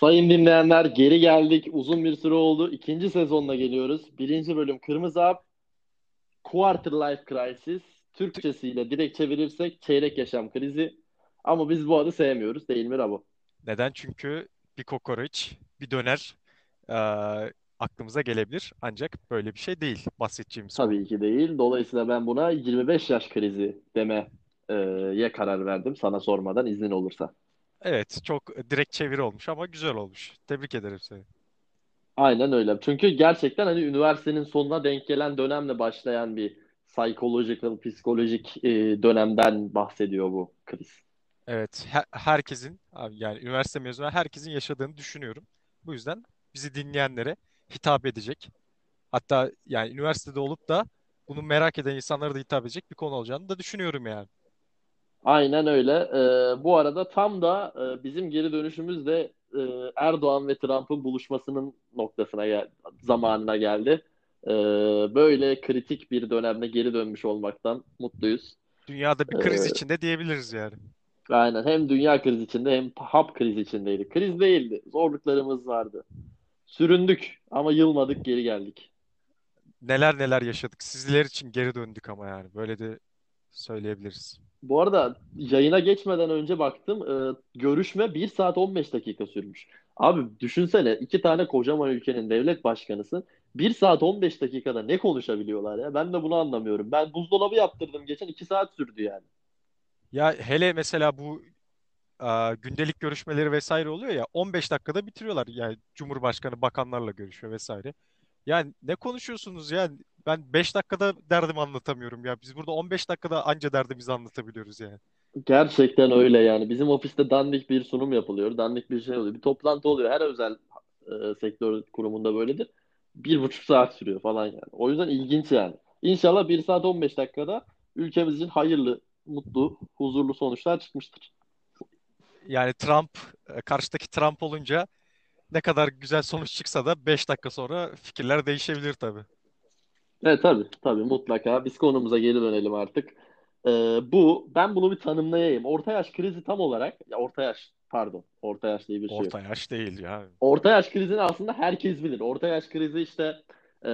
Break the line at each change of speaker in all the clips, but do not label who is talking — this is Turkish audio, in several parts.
Sayın dinleyenler geri geldik. Uzun bir süre oldu. İkinci sezonla geliyoruz. Birinci bölüm Kırmızı Hap. Quarter Life Crisis. Türkçesiyle direkt çevirirsek çeyrek yaşam krizi. Ama biz bu adı sevmiyoruz değil mi Rabo?
Neden? Çünkü bir kokoreç, bir döner eee, aklımıza gelebilir. Ancak böyle bir şey değil bahsedeceğimiz.
Tabii ki değil. Dolayısıyla ben buna 25 yaş krizi demeye karar verdim sana sormadan iznin olursa.
Evet, çok direkt çeviri olmuş ama güzel olmuş. Tebrik ederim seni.
Aynen öyle. Çünkü gerçekten hani üniversitenin sonuna denk gelen dönemle başlayan bir psychological, psikolojik e, dönemden bahsediyor bu kriz.
Evet, her- herkesin yani üniversite mezunu herkesin yaşadığını düşünüyorum. Bu yüzden bizi dinleyenlere hitap edecek. Hatta yani üniversitede olup da bunu merak eden insanlara da hitap edecek bir konu olacağını da düşünüyorum yani.
Aynen öyle. Ee, bu arada tam da e, bizim geri dönüşümüz de e, Erdoğan ve Trump'ın buluşmasının noktasına gel zamanına geldi. Ee, böyle kritik bir dönemde geri dönmüş olmaktan mutluyuz.
Dünyada bir
Ee,
kriz içinde diyebiliriz yani.
aynen hem dünya krizi içinde hem hap krizi içindeydik. Kriz değildi. Zorluklarımız vardı. Süründük ama yılmadık, geri geldik.
Neler neler yaşadık. Sizler için geri döndük ama yani böyle de söyleyebiliriz.
Bu arada yayına geçmeden önce baktım. e, görüşme 1 saat 15 dakika sürmüş. Abi düşünsene iki tane kocaman ülkenin devlet başkanısın. 1 saat 15 dakikada ne konuşabiliyorlar ya? Ben de bunu anlamıyorum. Ben buzdolabı yaptırdım geçen 2 saat sürdü yani.
Ya hele mesela bu a, gündelik görüşmeleri vesaire oluyor ya 15 dakikada bitiriyorlar. Yani Cumhurbaşkanı bakanlarla görüşüyor vesaire. Yani ne konuşuyorsunuz ya? Ben 5 dakikada derdimi anlatamıyorum ya. Biz burada 15 dakikada anca derdimizi anlatabiliyoruz yani.
Gerçekten öyle yani. Bizim ofiste dandik bir sunum yapılıyor. Dandik bir şey oluyor. Bir toplantı oluyor. Her özel e, sektör kurumunda böyledir. Bir buçuk saat sürüyor falan yani. O yüzden ilginç yani. İnşallah 1 saat 15 dakikada ülkemiz için hayırlı, mutlu, huzurlu sonuçlar çıkmıştır.
Yani Trump, e, karşıdaki Trump olunca ne kadar güzel sonuç çıksa da 5 dakika sonra fikirler değişebilir tabii.
Evet tabii tabii mutlaka. Biz konumuza geri dönelim artık. Ee, bu ben bunu bir tanımlayayım. Orta yaş krizi tam olarak ya orta yaş pardon orta yaş diye bir şey yok.
Orta yaş değil ya.
Orta yaş krizini aslında herkes bilir. Orta yaş krizi işte e,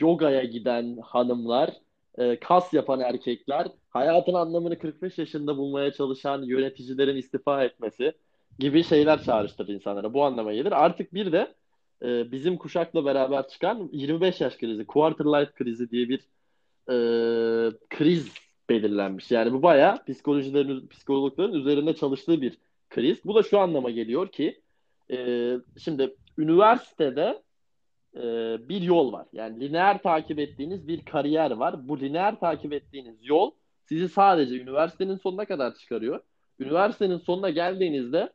yogaya giden hanımlar, e, kas yapan erkekler, hayatın anlamını 45 yaşında bulmaya çalışan yöneticilerin istifa etmesi gibi şeyler çağrıştırır insanlara. Bu anlama gelir. Artık bir de e, bizim kuşakla beraber çıkan 25 yaş krizi, quarter life krizi diye bir e, kriz belirlenmiş. Yani bu bayağı psikolojilerin, psikologların üzerinde çalıştığı bir kriz. Bu da şu anlama geliyor ki e, şimdi üniversitede e, bir yol var. Yani lineer takip ettiğiniz bir kariyer var. Bu lineer takip ettiğiniz yol sizi sadece üniversitenin sonuna kadar çıkarıyor. Üniversitenin sonuna geldiğinizde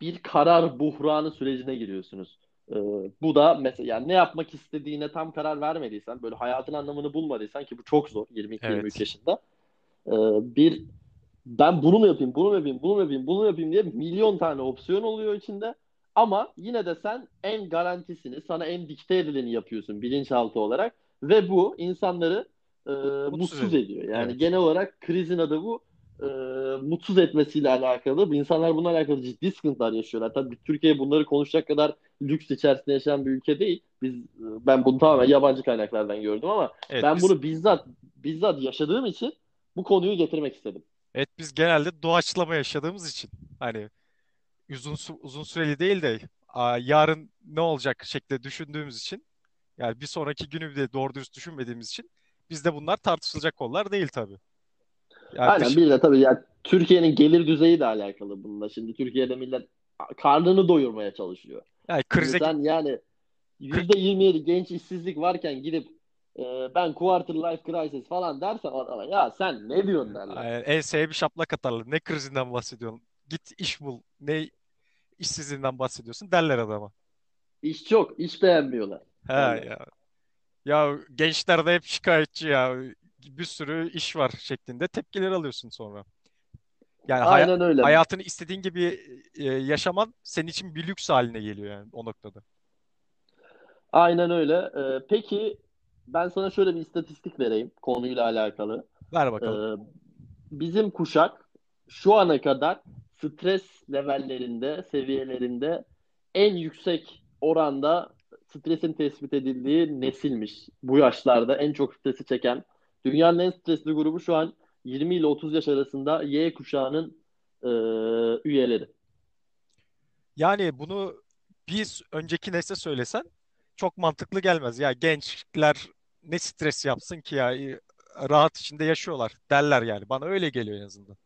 bir karar buhranı sürecine giriyorsunuz. Ee, bu da mesela yani ne yapmak istediğine tam karar vermediysen, böyle hayatın anlamını bulmadıysan ki bu çok zor 22-23
Evet.
yaşında. Ee, bir ben bunu mu yapayım, bunu mu yapayım, bunu mu yapayım, bunu mu yapayım diye milyon tane opsiyon oluyor içinde. Ama yine de sen en garantisini, sana en dikte edileni yapıyorsun bilinçaltı olarak ve bu insanları e,
Mutsuz
mutsuz
ediyor.
ediyor. Yani
Evet.
genel olarak krizin adı bu. E, mutsuz etmesiyle alakalı. İnsanlar bununla alakalı ciddi sıkıntılar yaşıyorlar. Tabii Türkiye bunları konuşacak kadar lüks içerisinde yaşayan bir ülke değil. Biz ben bunu tamamen yabancı kaynaklardan gördüm ama
Evet
ben
biz
bunu bizzat bizzat yaşadığım için bu konuyu getirmek istedim.
evet biz genelde doğaçlama yaşadığımız için hani uzun uzun süreli değil de yarın ne olacak şeklinde düşündüğümüz için yani bir sonraki günü de doğru dürüst düşünmediğimiz için bizde bunlar tartışılacak konular değil tabii. Yani
Aynen bir de tabii yani Türkiye'nin gelir düzeyi de alakalı bununla. Şimdi Türkiye'de millet karnını doyurmaya çalışıyor.
yani krize
sen yani
kri-
%27 genç işsizlik varken gidip e, ben quarter life crisis falan dersen adama ya sen ne diyorsun derler.
yani enseye bir şaplak atarlar. Ne krizinden bahsediyorsun? Git iş bul. Ne işsizliğinden bahsediyorsun derler adama.
İş çok, iş beğenmiyorlar
He
derler.
ya. Ya gençler de hep şikayetçi ya. Bir sürü iş var şeklinde tepkiler alıyorsun sonra. Yani
Aynen öyle.
hayatını istediğin gibi e, yaşaman senin için bir lüks haline geliyor yani o noktada.
Aynen öyle. E, peki ben sana şöyle bir istatistik vereyim konuyla alakalı.
Ver
Ee,
bakalım.
bizim kuşak şu ana kadar stres levellerinde, seviyelerinde en yüksek oranda stresin tespit edildiği nesilmiş. Bu yaşlarda en çok stresi çeken. Dünyanın en stresli grubu şu an 20 ile 30 yaş arasında Y kuşağının e, üyeleri.
Yani bunu bir önceki nesle söylesen çok mantıklı gelmez. Ya gençler ne stres yapsın ki ya rahat içinde yaşıyorlar derler yani. Bana öyle geliyor en azından.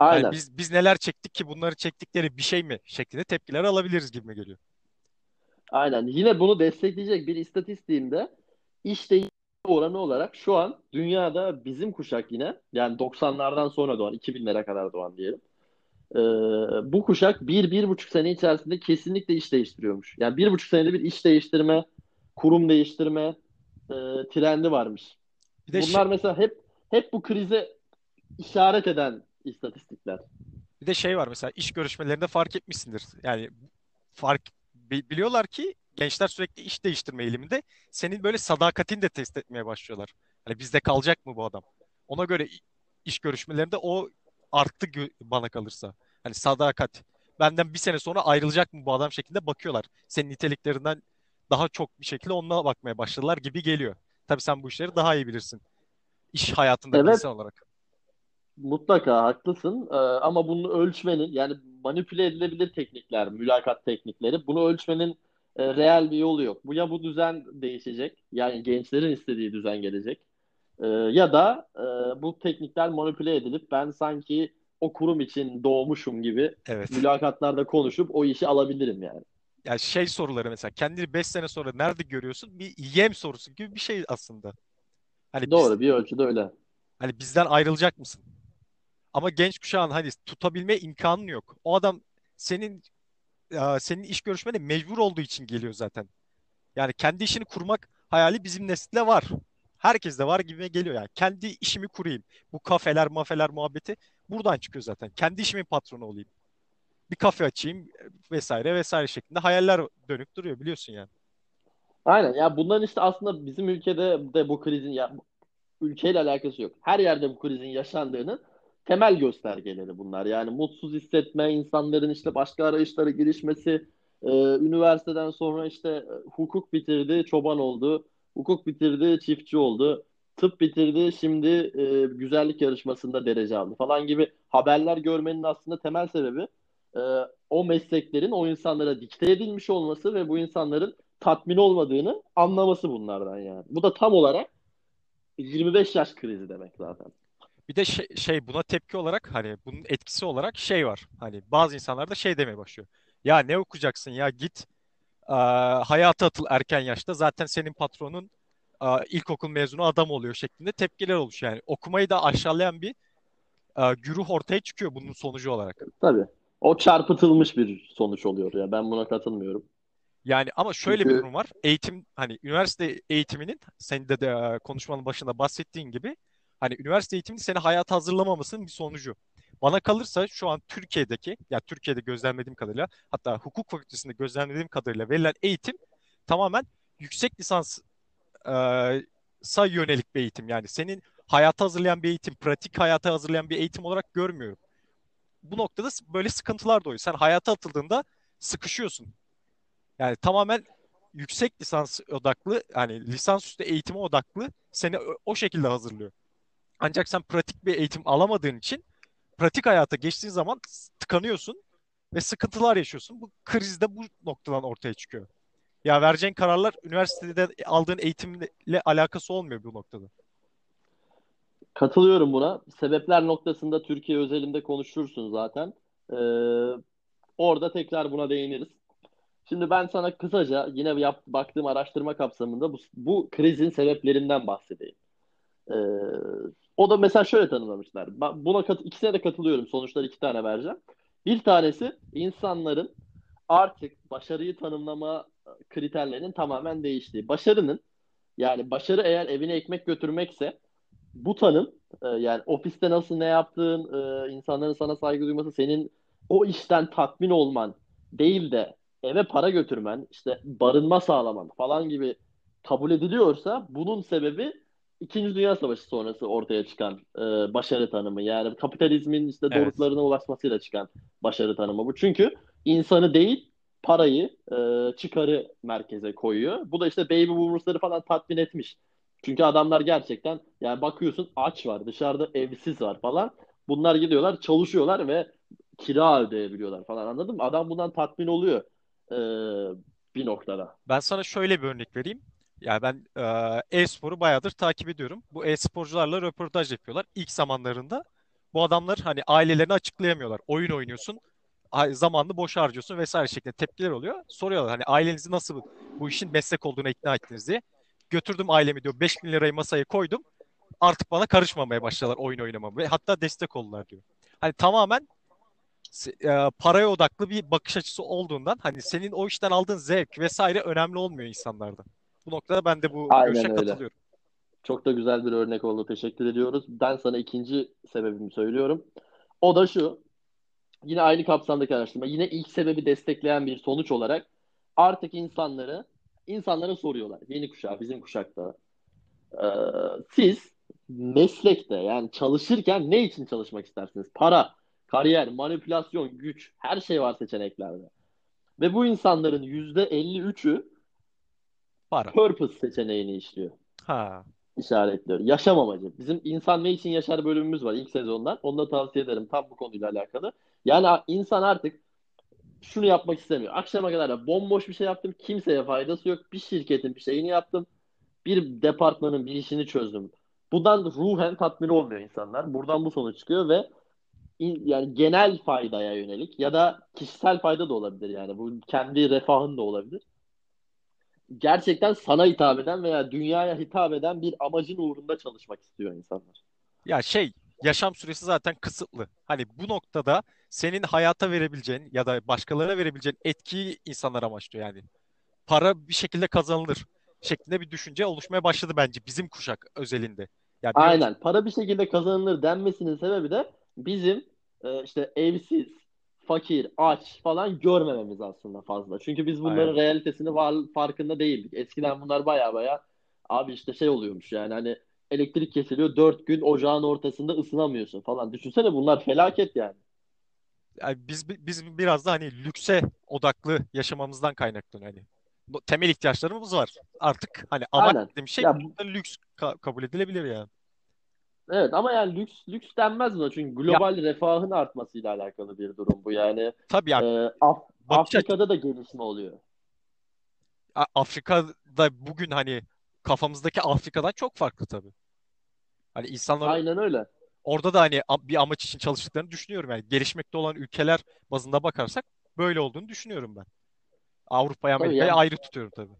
Yani
Aynen.
biz biz neler çektik ki bunları çektikleri bir şey mi şeklinde tepkiler alabiliriz gibi geliyor.
Aynen. Yine bunu destekleyecek bir istatistiğimde iş değişimi oranı olarak şu an dünyada bizim kuşak yine yani 90'lardan sonra doğan 2000'lere kadar doğan diyelim. Ee, bu kuşak bir, bir buçuk sene içerisinde kesinlikle iş değiştiriyormuş. Yani bir buçuk senede bir iş değiştirme, kurum değiştirme e, trendi varmış.
Bir de şey,
Bunlar mesela hep hep bu krize işaret eden istatistikler.
bir de şey var mesela iş görüşmelerinde fark etmişsindir. Yani fark bi- biliyorlar ki gençler sürekli iş değiştirme eğiliminde. Senin böyle sadakatini de test etmeye başlıyorlar. Hani bizde kalacak mı bu adam? Ona göre iş görüşmelerinde o arttı bana kalırsa. Hani sadakat. Benden bir sene sonra ayrılacak mı bu adam şeklinde bakıyorlar. Senin niteliklerinden daha çok bir şekilde onunla bakmaya başladılar gibi geliyor. Tabii sen bu işleri daha iyi bilirsin. İş hayatında
Evet
insan olarak.
Mutlaka haklısın Ee, ama bunu ölçmenin yani manipüle edilebilir teknikler, mülakat teknikleri bunu ölçmenin e, reel bir yolu yok. Bu ya bu düzen değişecek yani gençlerin istediği düzen gelecek Ee, ya da e, bu teknikler manipüle edilip ben sanki o kurum için doğmuşum gibi
Evet.
mülakatlarda konuşup o işi alabilirim yani.
Yani şey soruları mesela kendini 5 sene sonra nerede görüyorsun? Bir yem sorusu gibi bir şey aslında. Hani biz
Doğru bir ölçüde öyle.
hani bizden ayrılacak mısın? Ama genç kuşağın hani tutabilme imkanın yok. O adam senin e, senin iş görüşmene mecbur olduğu için geliyor zaten. Yani kendi işini kurmak hayali bizim nesilde var. Herkes de var gibi geliyor yani. Kendi işimi kurayım. Bu kafeler, mafeler muhabbeti buradan çıkıyor zaten. Kendi işimin patronu olayım. Bir kafe açayım vesaire vesaire şeklinde hayaller dönüp duruyor biliyorsun yani.
Aynen ya bunların işte aslında bizim ülkede de bu krizin ya ülkeyle alakası yok. Her yerde bu krizin yaşandığının temel göstergeleri bunlar. Yani mutsuz hissetme, insanların işte başka arayışlara girişmesi, e, üniversiteden sonra işte e, hukuk bitirdi, çoban oldu, hukuk bitirdi, çiftçi oldu, tıp bitirdi, şimdi e, güzellik yarışmasında derece aldı falan gibi haberler görmenin aslında temel sebebi e, o mesleklerin o insanlara dikte edilmiş olması ve bu insanların tatmin olmadığını anlaması bunlardan yani. Bu da tam olarak 25 yaş krizi demek zaten.
Bir de şey, şey buna tepki olarak hani bunun etkisi olarak şey var. Hani bazı insanlar da şey demeye başlıyor. Ya ne okuyacaksın ya git aa, hayata atıl erken yaşta zaten senin patronun aa, ilkokul mezunu adam oluyor şeklinde tepkiler oluşuyor. Yani okumayı da aşağılayan bir aa, güruh ortaya çıkıyor bunun sonucu olarak.
Tabii. O çarpıtılmış bir sonuç oluyor ya. Ben buna katılmıyorum.
Yani ama şöyle bir
Çünkü
durum var. Eğitim hani üniversite eğitiminin senin de, de e, konuşmanın başında bahsettiğin gibi hani üniversite eğitiminin seni hayata hazırlamamasının bir sonucu. Bana kalırsa şu an Türkiye'deki ya Türkiye'de gözlemlediğim kadarıyla hatta hukuk fakültesinde gözlemlediğim kadarıyla verilen eğitim tamamen yüksek lisans e, sa yönelik bir eğitim. Yani senin hayata hazırlayan bir eğitim, pratik hayata hazırlayan bir eğitim olarak görmüyorum. Bu noktada böyle sıkıntılar doğuyor. Sen hayata atıldığında sıkışıyorsun. Yani tamamen yüksek lisans odaklı, yani lisansüstü eğitime odaklı seni o şekilde hazırlıyor. Ancak sen pratik bir eğitim alamadığın için pratik hayata geçtiğin zaman tıkanıyorsun ve sıkıntılar yaşıyorsun. Bu kriz de bu noktadan ortaya çıkıyor. Ya vereceğin kararlar üniversitede aldığın eğitimle alakası olmuyor bu noktada.
katılıyorum buna. Sebepler noktasında Türkiye özelinde konuşursun zaten. Ee, orada tekrar buna değiniriz. Şimdi ben sana kısaca yine yap, baktığım araştırma kapsamında bu, bu krizin sebeplerinden bahsedeyim. Ee, o da mesela şöyle tanımlamışlar. Buna kat, ikisine de katılıyorum. Sonuçları iki tane vereceğim. Bir tanesi insanların artık başarıyı tanımlama kriterlerinin tamamen değiştiği. Başarının yani başarı eğer evine ekmek götürmekse bu tanım e, yani ofiste nasıl ne yaptığın, e, insanların sana saygı duyması, senin o işten tatmin olman değil de eve para götürmen, işte barınma sağlaman falan gibi kabul ediliyorsa bunun sebebi İkinci Dünya Savaşı sonrası ortaya çıkan e, başarı tanımı. Yani kapitalizmin işte
Evet.
doruklarına ulaşmasıyla çıkan başarı tanımı bu. Çünkü insanı değil parayı, e, çıkarı merkeze koyuyor. Bu da işte baby boomers'ları falan tatmin etmiş. Çünkü adamlar gerçekten yani bakıyorsun aç var, dışarıda evsiz var falan. Bunlar gidiyorlar, çalışıyorlar ve kira ödeyebiliyorlar falan anladın mı? Adam bundan tatmin oluyor e, bir noktada.
Ben sana şöyle bir örnek vereyim. Yani ben e-sporu bayağıdır takip ediyorum. Bu e-sporcularla röportaj yapıyorlar. İlk zamanlarında bu adamlar hani ailelerini açıklayamıyorlar. Oyun oynuyorsun, zamanını boş harcıyorsun vesaire şeklinde tepkiler oluyor. Soruyorlar hani ailenizi nasıl bu işin meslek olduğuna ikna ettiniz diye. Götürdüm ailemi diyor 5000 lirayı masaya koydum. Artık bana karışmamaya başladılar oyun oynamama ve hatta destek oldular diyor. Hani tamamen e, paraya odaklı bir bakış açısı olduğundan hani senin o işten aldığın zevk vesaire önemli olmuyor insanlarda. Bu noktada ben de bu görüşe
Aynen öyle.
katılıyorum.
Çok da güzel bir örnek oldu. Teşekkür ediyoruz. Ben sana ikinci sebebimi söylüyorum. O da şu. Yine aynı kapsamdaki araştırma. Yine ilk sebebi destekleyen bir sonuç olarak artık insanları insanlara soruyorlar. Yeni kuşağı, bizim kuşakta. Ee, siz meslekte yani çalışırken ne için çalışmak istersiniz? Para, kariyer, manipülasyon, güç, her şey var seçeneklerde. Ve bu insanların %53'ü
Para.
purpose seçeneğini işliyor.
Ha.
işaretliyor. Yaşam amacı. Bizim İnsan Ne için Yaşar bölümümüz var ilk sezondan. Onu da tavsiye ederim tam bu konuyla alakalı. Yani insan artık şunu yapmak istemiyor. Akşama kadar da bomboş bir şey yaptım. Kimseye faydası yok. Bir şirketin bir şeyini yaptım. Bir departmanın bir işini çözdüm. Bundan ruhen tatmin olmuyor insanlar. Buradan bu sonuç çıkıyor ve in- yani genel faydaya yönelik ya da kişisel fayda da olabilir yani. Bu kendi refahın da olabilir gerçekten sana hitap eden veya dünyaya hitap eden bir amacın uğrunda çalışmak istiyor insanlar.
Ya şey yaşam süresi zaten kısıtlı. Hani bu noktada senin hayata verebileceğin ya da başkalarına verebileceğin etkiyi insanlar amaçlıyor yani. Para bir şekilde kazanılır şeklinde bir düşünce oluşmaya başladı bence bizim kuşak özelinde. Ya bir önce
Aynen. Para bir şekilde kazanılır denmesinin sebebi de bizim e, işte evsiz, fakir, aç falan görmememiz aslında fazla. Çünkü biz bunların
Aynen.
realitesini var, farkında değildik. Eskiden bunlar baya baya abi işte şey oluyormuş yani hani elektrik kesiliyor dört gün ocağın ortasında ısınamıyorsun falan. Düşünsene bunlar felaket yani.
Yani biz biz biraz da hani lükse odaklı yaşamamızdan kaynaklanıyor hani. Bu temel ihtiyaçlarımız var. Artık hani
Aynen.
dediğim şey
Ya
bu lüks ka- kabul edilebilir yani.
Evet ama yani lüks lüks denmez buna çünkü
Ya
global refahın artmasıyla alakalı bir durum bu. Yani
tabii ya
e, Af- Afrika'da da gelişme oluyor.
Afrika'da bugün hani kafamızdaki Afrika'dan çok farklı tabii. Hani insanlar
Aynen öyle.
orada da hani bir amaç için çalıştıklarını düşünüyorum yani. Gelişmekte olan ülkeler bazında bakarsak böyle olduğunu düşünüyorum ben. Avrupa'yı, Amerika'yı
yani
ayrı tutuyorum tabii.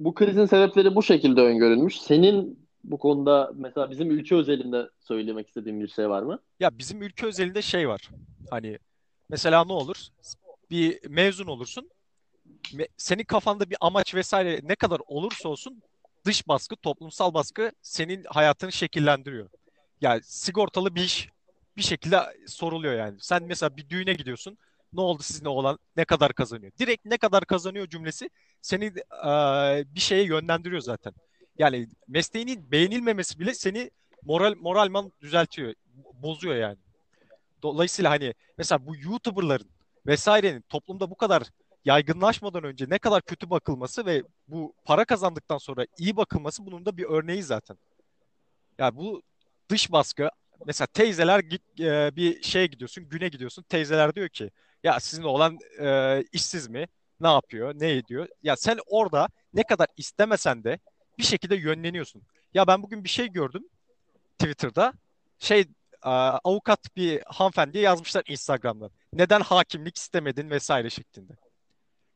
bu krizin sebepleri bu şekilde öngörülmüş. Senin bu konuda mesela bizim ülke özelinde söylemek istediğin bir şey var mı?
Ya bizim ülke özelinde şey var. Hani mesela ne olur? Bir mezun olursun. Senin kafanda bir amaç vesaire ne kadar olursa olsun dış baskı, toplumsal baskı senin hayatını şekillendiriyor. Yani sigortalı bir iş bir şekilde soruluyor yani. Sen mesela bir düğüne gidiyorsun. Ne oldu sizin oğlan ne kadar kazanıyor? Direkt ne kadar kazanıyor cümlesi seni e, bir şeye yönlendiriyor zaten. Yani mesleğinin beğenilmemesi bile seni moral moralman düzeltiyor, bozuyor yani. Dolayısıyla hani mesela bu YouTuber'ların vesairenin toplumda bu kadar yaygınlaşmadan önce ne kadar kötü bakılması ve bu para kazandıktan sonra iyi bakılması bunun da bir örneği zaten. Yani bu dış baskı mesela teyzeler git e, bir şeye gidiyorsun, güne gidiyorsun. Teyzeler diyor ki ya sizin oğlan e, işsiz mi? Ne yapıyor? Ne ediyor? Ya sen orada ne kadar istemesen de bir şekilde yönleniyorsun. Ya ben bugün bir şey gördüm Twitter'da. Şey e, avukat bir hanımefendiye yazmışlar Instagram'dan. Neden hakimlik istemedin vesaire şeklinde.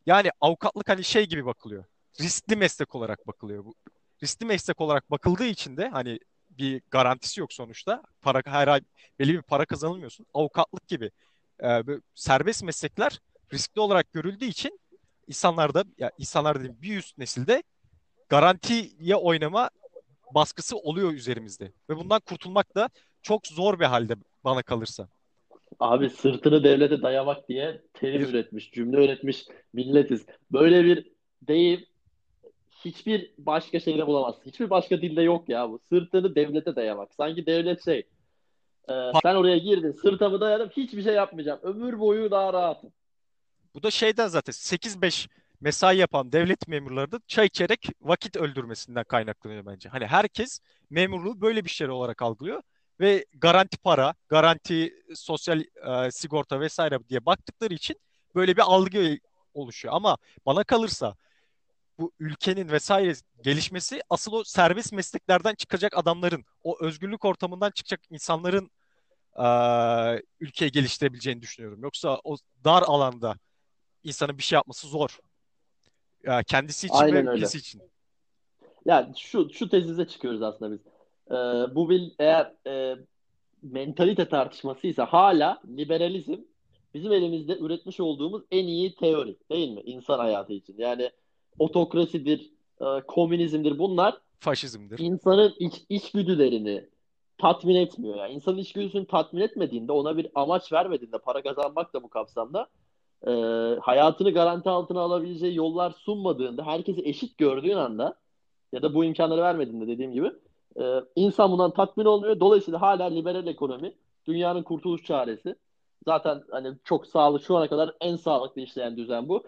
Yani avukatlık hani şey gibi bakılıyor. Riskli meslek olarak bakılıyor bu. Riskli meslek olarak bakıldığı için de hani bir garantisi yok sonuçta. Para her ay belli bir para kazanılmıyorsun. Avukatlık gibi e, serbest meslekler riskli olarak görüldüğü için insanlarda ya insanlar dediğim bir üst nesilde garantiye oynama baskısı oluyor üzerimizde. Ve bundan kurtulmak da çok zor bir halde bana kalırsa.
Abi sırtını devlete dayamak diye terim üretmiş, cümle üretmiş milletiz. Böyle bir deyim hiçbir başka şeyde bulamazsın. Hiçbir başka dilde yok ya bu. Sırtını devlete dayamak. Sanki devlet şey. e, sen oraya girdin. Sırtımı dayadım. Hiçbir şey yapmayacağım. Ömür boyu daha rahatım.
Bu da şeyden zaten 8-5 mesai yapan devlet memurları da çay içerek vakit öldürmesinden kaynaklanıyor bence. Hani herkes memurluğu böyle bir şey olarak algılıyor ve garanti para, garanti sosyal e, sigorta vesaire diye baktıkları için böyle bir algı oluşuyor. Ama bana kalırsa bu ülkenin vesaire gelişmesi asıl o serbest mesleklerden çıkacak adamların, o özgürlük ortamından çıkacak insanların e, ülkeyi geliştirebileceğini düşünüyorum. Yoksa o dar alanda insanın bir şey yapması zor. Ya kendisi için ve
Aynen öyle.
ülkesi için.
Yani şu şu tezimize çıkıyoruz aslında biz. E, bu bir eğer e, mentalite tartışmasıysa hala liberalizm bizim elimizde üretmiş olduğumuz en iyi teori değil mi? İnsan hayatı için. Yani otokrasidir, e, komünizmdir bunlar
Faşizmdir.
insanın iç, içgüdülerini tatmin etmiyor. Yani insanın içgüdüsünü tatmin etmediğinde, ona bir amaç vermediğinde, para kazanmak da bu kapsamda, e, hayatını garanti altına alabileceği yollar sunmadığında, herkesi eşit gördüğün anda ya da bu imkanları vermediğinde dediğim gibi e, insan bundan tatmin olmuyor. Dolayısıyla hala liberal ekonomi dünyanın kurtuluş çaresi. Zaten hani çok sağlıklı şu ana kadar en sağlıklı işleyen düzen bu.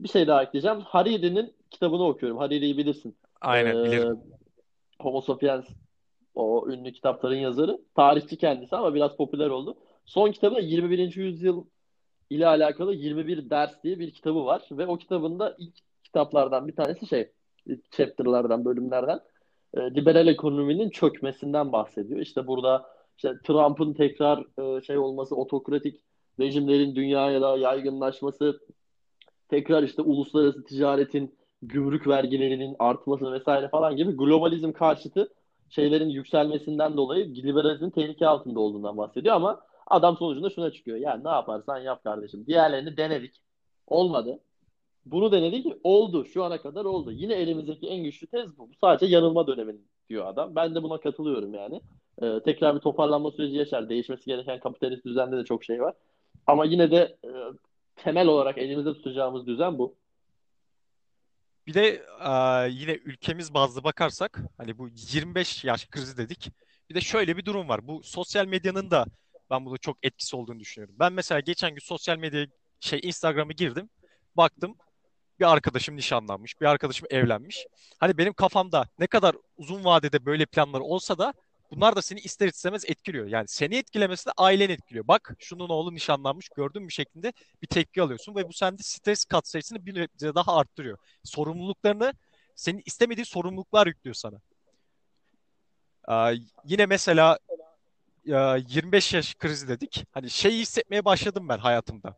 Bir şey daha ekleyeceğim. Hariri'nin kitabını okuyorum. Hariri'yi bilirsin.
Aynen bilirim.
Homo sapiens o ünlü kitapların yazarı. Tarihçi kendisi ama biraz popüler oldu. Son kitabı da 21. yüzyıl ile alakalı 21 ders diye bir kitabı var. Ve o kitabında ilk kitaplardan bir tanesi şey, chapter'lardan, bölümlerden e, liberal ekonominin çökmesinden bahsediyor. İşte burada işte Trump'ın tekrar e, şey olması, otokratik rejimlerin dünyaya da yaygınlaşması, tekrar işte uluslararası ticaretin, gümrük vergilerinin artması vesaire falan gibi globalizm karşıtı şeylerin yükselmesinden dolayı liberalizmin tehlike altında olduğundan bahsediyor ama adam sonucunda şuna çıkıyor. Yani ne yaparsan yap kardeşim. Diğerlerini denedik. Olmadı. Bunu denedik. Oldu. Şu ana kadar oldu. Yine elimizdeki en güçlü tez bu. Sadece yanılma dönemi diyor adam. Ben de buna katılıyorum yani. Ee, tekrar bir toparlanma süreci yaşar. Değişmesi gereken kapitalist düzende de çok şey var. Ama yine de e, temel olarak elimizde tutacağımız düzen bu.
Bir de e, yine ülkemiz bazlı bakarsak hani bu 25 yaş krizi dedik. Bir de şöyle bir durum var. Bu sosyal medyanın da ben burada çok etkisi olduğunu düşünüyorum. Ben mesela geçen gün sosyal medya şey Instagram'a girdim. Baktım bir arkadaşım nişanlanmış, bir arkadaşım evlenmiş. Hani benim kafamda ne kadar uzun vadede böyle planlar olsa da bunlar da seni ister istemez etkiliyor. Yani seni etkilemesi de aileni etkiliyor. Bak şunun oğlu nişanlanmış gördün mü şeklinde bir tepki alıyorsun ve bu sende stres katsayısını bir nebze daha arttırıyor. Sorumluluklarını senin istemediği sorumluluklar yüklüyor sana. Aa, yine mesela 25 yaş krizi dedik. Hani şeyi hissetmeye başladım ben hayatımda.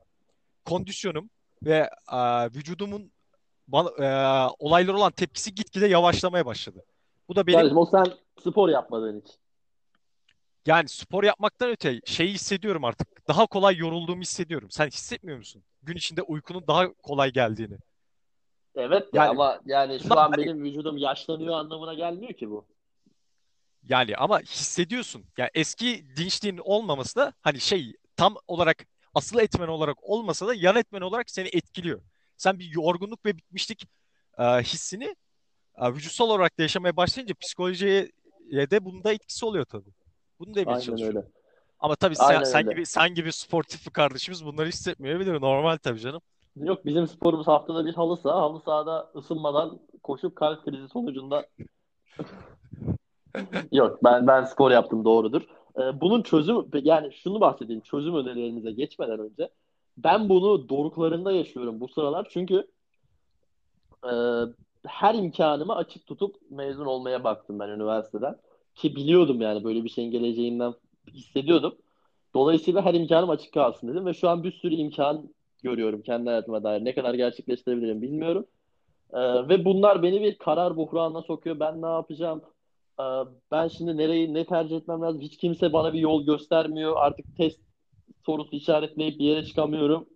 Kondisyonum ve aa, vücudumun bana, eee, olaylara olan tepkisi gitgide yavaşlamaya başladı. Bu da benim
Kardeşim o sen spor yapmadığın için.
yani spor yapmaktan öte şeyi hissediyorum artık. Daha kolay yorulduğumu hissediyorum. Sen hissetmiyor musun? Gün içinde uykunun daha kolay geldiğini.
Evet
Yani
ama yani şu an
hani
benim vücudum yaşlanıyor anlamına gelmiyor ki bu.
Yani ama hissediyorsun. Yani eski dinçliğin olmaması da hani şey tam olarak asıl etmen olarak olmasa da yan etmen olarak seni etkiliyor. Sen bir yorgunluk ve bitmişlik eee, hissini eee, vücutsal olarak da yaşamaya başlayınca psikolojiye de bunda etkisi oluyor tabii. Bunu demeye
Aynen öyle.
çalışıyorum. Ama tabii sen,
Aynen
sen
öyle.
gibi sen gibi sportif bir kardeşimiz bunları hissetmeyebilir. Normal tabii canım.
Yok bizim sporumuz haftada bir halı saha. Halı sahada ısınmadan koşup kalp krizi sonucunda yok ben ben spor yaptım doğrudur. Ee, bunun çözüm yani şunu bahsedeyim çözüm önerilerimize geçmeden önce ben bunu doruklarında yaşıyorum bu sıralar çünkü e, her imkanımı açık tutup mezun olmaya baktım ben üniversiteden ki biliyordum yani böyle bir şeyin geleceğinden hissediyordum. Dolayısıyla her imkanım açık kalsın dedim ve şu an bir sürü imkan görüyorum kendi hayatıma dair. Ne kadar gerçekleştirebilirim bilmiyorum. Ee, ve bunlar beni bir karar buhranına sokuyor. Ben ne yapacağım? Ee, ben şimdi nereyi ne tercih etmem lazım? Hiç kimse bana bir yol göstermiyor. Artık test sorusu işaretleyip bir yere çıkamıyorum.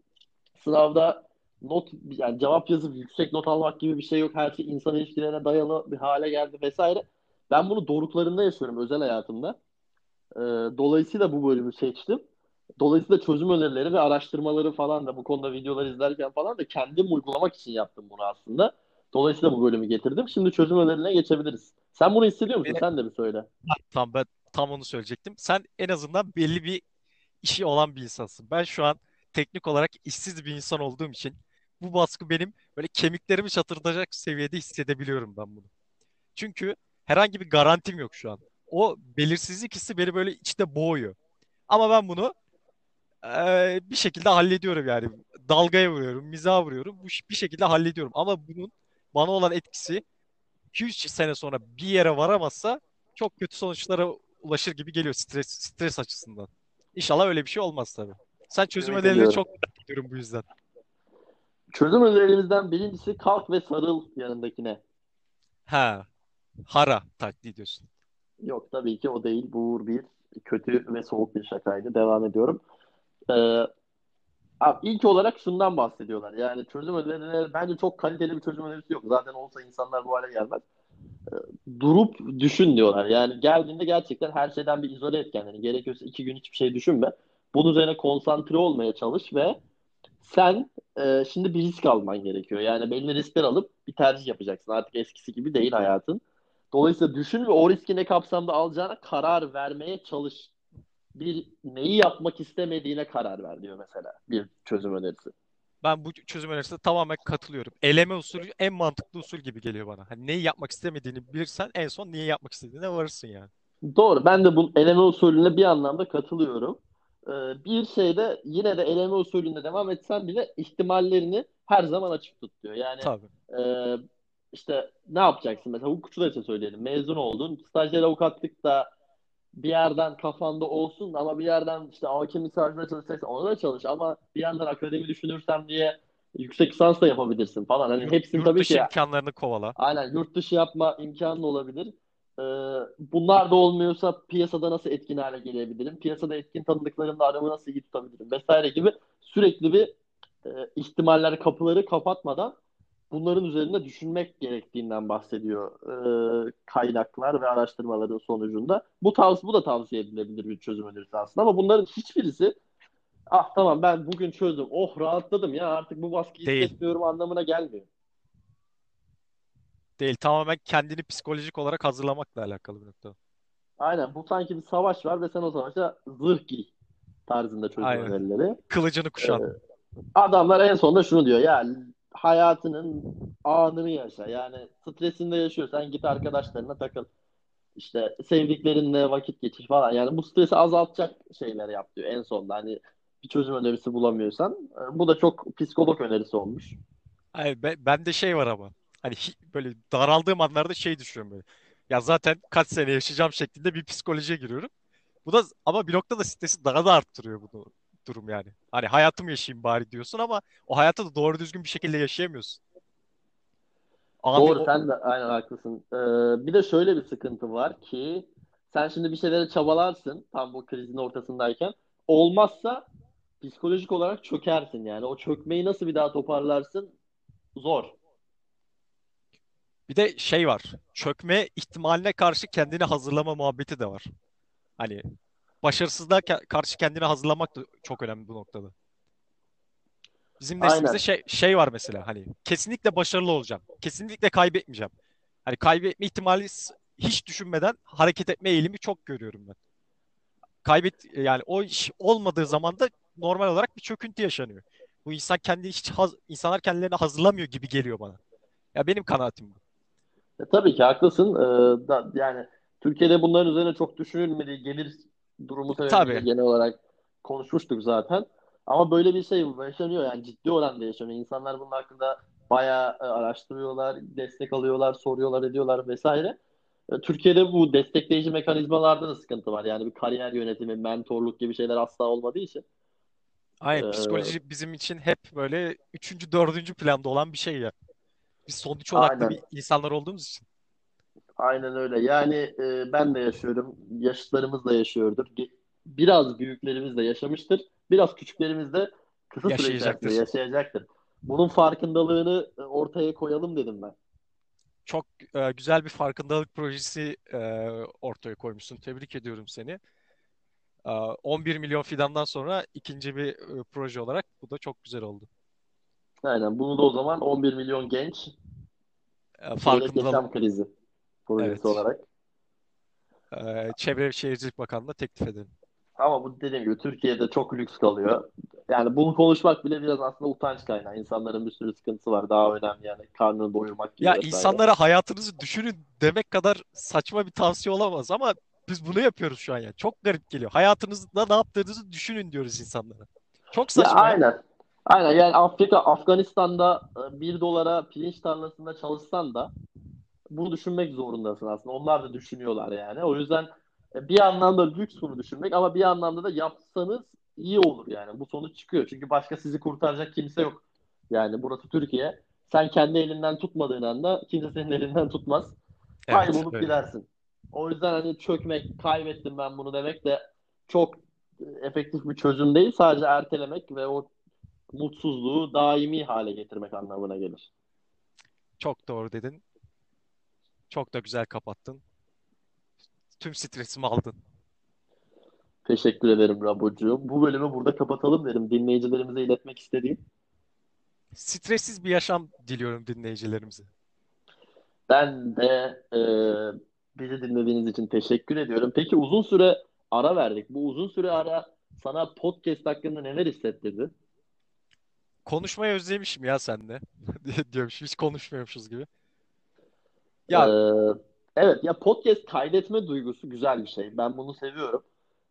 Sınavda not yani cevap yazıp yüksek not almak gibi bir şey yok. Her şey insan ilişkilerine dayalı bir hale geldi vesaire. Ben bunu doruklarında yaşıyorum özel hayatımda. Ee, dolayısıyla bu bölümü seçtim. Dolayısıyla çözüm önerileri ve araştırmaları falan da bu konuda videolar izlerken falan da kendim uygulamak için yaptım bunu aslında. Dolayısıyla bu bölümü getirdim. Şimdi çözüm önerilerine geçebiliriz. Sen bunu hissediyor musun?
Beni,
Sen de bir söyle.
tam ben tam onu söyleyecektim. Sen en azından belli bir işi olan bir insansın. Ben şu an teknik olarak işsiz bir insan olduğum için bu baskı benim böyle kemiklerimi çatırdayacak seviyede hissedebiliyorum ben bunu. Çünkü herhangi bir garantim yok şu an. O belirsizlik hissi beni böyle içte boğuyor. Ama ben bunu eee, bir şekilde hallediyorum yani. Dalgaya vuruyorum, mizaha vuruyorum. Bu bir şekilde hallediyorum. Ama bunun bana olan etkisi 2-3 sene sonra bir yere varamazsa çok kötü sonuçlara ulaşır gibi geliyor stres stres açısından. İnşallah öyle bir şey olmaz tabii. Sen çözüm
Ümit
önerileri
ediyorum.
çok merak ediyorum bu yüzden.
Çözüm önerilerimizden birincisi kalk ve sarıl yanındakine.
Ha, hara taklidi diyorsun.
Yok tabii ki o değil. Bu bir kötü ve soğuk bir şakaydı. Devam ediyorum. Ee, abi ilk olarak şundan bahsediyorlar. Yani çözüm önerileri bence çok kaliteli bir çözüm önerisi yok. Zaten olsa insanlar bu hale gelmez. Durup düşün diyorlar. Yani geldiğinde gerçekten her şeyden bir izole et kendini. Gerekiyorsa iki gün hiçbir şey düşünme. Bunun üzerine konsantre olmaya çalış ve sen e, şimdi bir risk alman gerekiyor. Yani belli riskler alıp bir tercih yapacaksın. Artık eskisi gibi değil hayatın. Dolayısıyla düşün ve o riski ne kapsamda alacağına karar vermeye çalış. Bir neyi yapmak istemediğine karar ver diyor mesela bir çözüm önerisi.
Ben bu çözüm önerisine tamamen katılıyorum. Eleme usulü en mantıklı usul gibi geliyor bana. Hani neyi yapmak istemediğini bilirsen en son niye yapmak istediğine varırsın yani.
Doğru. Ben de bu eleme usulüne bir anlamda katılıyorum. Ee, bir şeyde yine de eleme usulünde devam etsen bile ihtimallerini her zaman açık tut diyor. Yani
Tabii.
e, işte ne yapacaksın mesela hukukçular için söyleyelim. Mezun oldun. Stajyer avukatlıkta bir yerden kafanda olsun ama bir yerden işte hakim savcılığa çalışacaksan ona da çalış ama bir yandan akademi düşünürsem diye yüksek lisans da yapabilirsin falan. Hani
Yurt,
hepsini
yurt
tabii ki
dışı imkanlarını kovala.
aynen yurt dışı yapma imkanı olabilir. Ee, bunlar da olmuyorsa piyasada nasıl etkin hale gelebilirim? Piyasada etkin tanıdıklarımla aramı nasıl iyi tutabilirim? Vesaire gibi sürekli bir e, ihtimaller kapıları kapatmadan bunların üzerinde düşünmek gerektiğinden bahsediyor e, kaynaklar ve araştırmaların sonucunda. Bu tavsiye bu da tavsiye edilebilir bir çözüm önerisi aslında ama bunların hiçbirisi ah tamam ben bugün çözdüm. Oh rahatladım ya artık bu baskıyı
Değil.
hissetmiyorum anlamına gelmiyor.
Değil. Tamamen kendini psikolojik olarak hazırlamakla alakalı bir nokta.
Aynen bu sanki bir savaş var ve sen o savaşa zırh giy tarzında çözüm
Aynen.
önerileri.
Kılıcını
Ee,
kuşan.
adamlar en sonunda şunu diyor ya hayatının anını yaşa. Yani stresinde yaşıyorsan git arkadaşlarına takıl. İşte sevdiklerinle vakit geçir falan. Yani bu stresi azaltacak şeyler yap diyor en sonunda. Hani bir çözüm önerisi bulamıyorsan. Ee, Bu da çok psikolog önerisi olmuş.
Hayır, ben, bende şey var ama. Hani böyle daraldığım anlarda şey düşünüyorum böyle. Ya zaten kaç sene yaşayacağım şeklinde bir psikolojiye giriyorum. Bu da ama bir noktada stresi daha da arttırıyor bu durum yani. Hani hayatımı yaşayayım bari diyorsun ama o hayatı da doğru düzgün bir şekilde yaşayamıyorsun. Ani
Doğru
o
sen de aynen haklısın. Ee, bir de şöyle bir sıkıntı var ki sen şimdi bir şeylere çabalarsın tam bu krizin ortasındayken. Olmazsa psikolojik olarak çökersin yani. O çökmeyi nasıl bir daha toparlarsın? Zor.
bir de şey var. Çökme ihtimaline karşı kendini hazırlama muhabbeti de var. Hani başarısızlığa karşı kendini hazırlamak da çok önemli bu noktada. Bizim neslimizde
Aynen.
şey şey var mesela hani kesinlikle başarılı olacağım. Kesinlikle kaybetmeyeceğim. Hani kaybetme ihtimali hiç düşünmeden hareket etme eğilimi çok görüyorum ben. Kaybet yani o iş olmadığı zaman da normal olarak bir çöküntü yaşanıyor. Bu insan kendi hiç haz- insanlar kendilerini hazırlamıyor gibi geliyor bana. Ya benim kanaatim bu.
E, tabii ki haklısın. Ee, da, yani Türkiye'de bunların üzerine çok düşünülmediği gelir durumu
Tabii.
genel olarak konuşmuştuk zaten. Ama böyle bir şey yaşanıyor yani ciddi oranda yaşanıyor. İnsanlar bunun hakkında bayağı e, araştırıyorlar, destek alıyorlar, soruyorlar, ediyorlar vesaire. E, Türkiye'de bu destekleyici mekanizmalarda da sıkıntı var. Yani bir kariyer yönetimi, mentorluk gibi şeyler asla olmadığı için.
Aynen
E,
psikoloji bizim için hep böyle üçüncü, dördüncü planda olan bir şey ya. Biz sonuç odaklı bir
aynen,
insanlar olduğumuz için
aynen öyle. Yani e, ben de yaşıyorum, yaşıtlarımız da yaşıyordur. Biraz büyüklerimiz de yaşamıştır. Biraz küçüklerimiz de kısa süre içerisinde
yaşayacaktır.
yaşayacaktır. Bunun farkındalığını e, ortaya koyalım dedim ben.
Çok e, güzel bir farkındalık projesi e, ortaya koymuşsun. Tebrik ediyorum seni. E, 11 milyon fidandan sonra ikinci bir e, proje olarak bu da çok güzel oldu.
Aynen. Bunu da o zaman 11 milyon genç
E, farkındalık
Yaşam Krizi projesi
evet.
olarak.
E, Çevre ve Şehircilik Bakanlığı'na teklif edelim.
Ama bu dediğim gibi Türkiye'de çok lüks kalıyor. Yani bunu konuşmak bile biraz aslında utanç kaynağı. İnsanların bir sürü sıkıntısı var. Daha önemli yani karnını doyurmak gibi
Ya
vesaire.
insanlara hayatınızı düşünün demek kadar saçma bir tavsiye olamaz ama biz bunu yapıyoruz şu an ya. Çok garip geliyor. Hayatınızda ne yaptığınızı düşünün diyoruz insanlara. Çok saçma ya.
aynen. Aynen yani Afrika, Afganistan'da e, bir dolara pirinç tarlasında çalışsan da bunu düşünmek zorundasın aslında. Onlar da düşünüyorlar yani. O yüzden e, bir anlamda lüks bunu düşünmek ama bir anlamda da yapsanız iyi olur yani. Bu sonuç çıkıyor. Çünkü başka sizi kurtaracak kimse yok. Yani burası Türkiye. Sen kendi elinden tutmadığın anda kimse senin elinden tutmaz.
Evet,
Kaybolup
öyle.
gidersin. O yüzden hani çökmek, kaybettim ben bunu demek de çok e, efektif bir çözüm değil. Sadece ertelemek ve o mutsuzluğu daimi hale getirmek anlamına gelir.
Çok doğru dedin. Çok da güzel kapattın. Tüm stresimi aldın.
Teşekkür ederim Rabocuğum. Bu bölümü burada kapatalım derim. Dinleyicilerimize iletmek istediğim.
Stressiz bir yaşam diliyorum dinleyicilerimize.
Ben de e, bizi dinlediğiniz için teşekkür ediyorum. Peki uzun süre ara verdik. Bu uzun süre ara sana podcast hakkında neler hissettirdi?
Konuşmayı özlemişim ya seninle. Diyormuş. Hiç konuşmuyormuşuz gibi. Ya
evet ya podcast kaydetme duygusu güzel bir şey. Ben bunu seviyorum.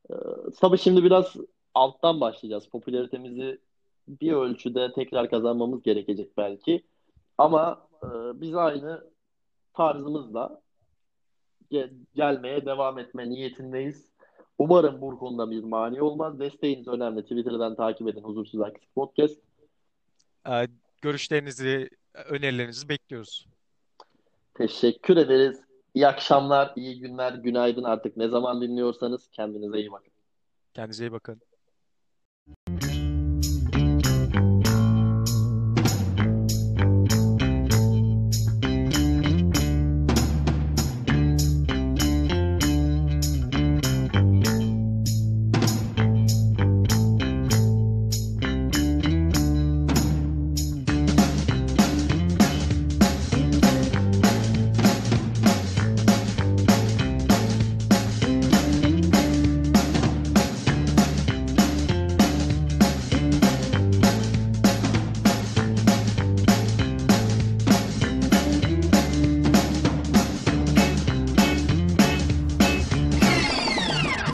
E, tabii şimdi biraz alttan başlayacağız. Popülaritemizi bir ölçüde tekrar kazanmamız gerekecek belki. Ama e, biz aynı tarzımızla ge- gelmeye devam etme niyetindeyiz. Umarım bu konuda bir mani olmaz. Desteğiniz önemli. Twitter'dan takip edin Huzursuz Aksi Podcast.
e, görüşlerinizi, önerilerinizi bekliyoruz.
Teşekkür ederiz. İyi akşamlar, iyi günler, günaydın artık ne zaman dinliyorsanız kendinize iyi bakın.
Kendinize iyi bakın.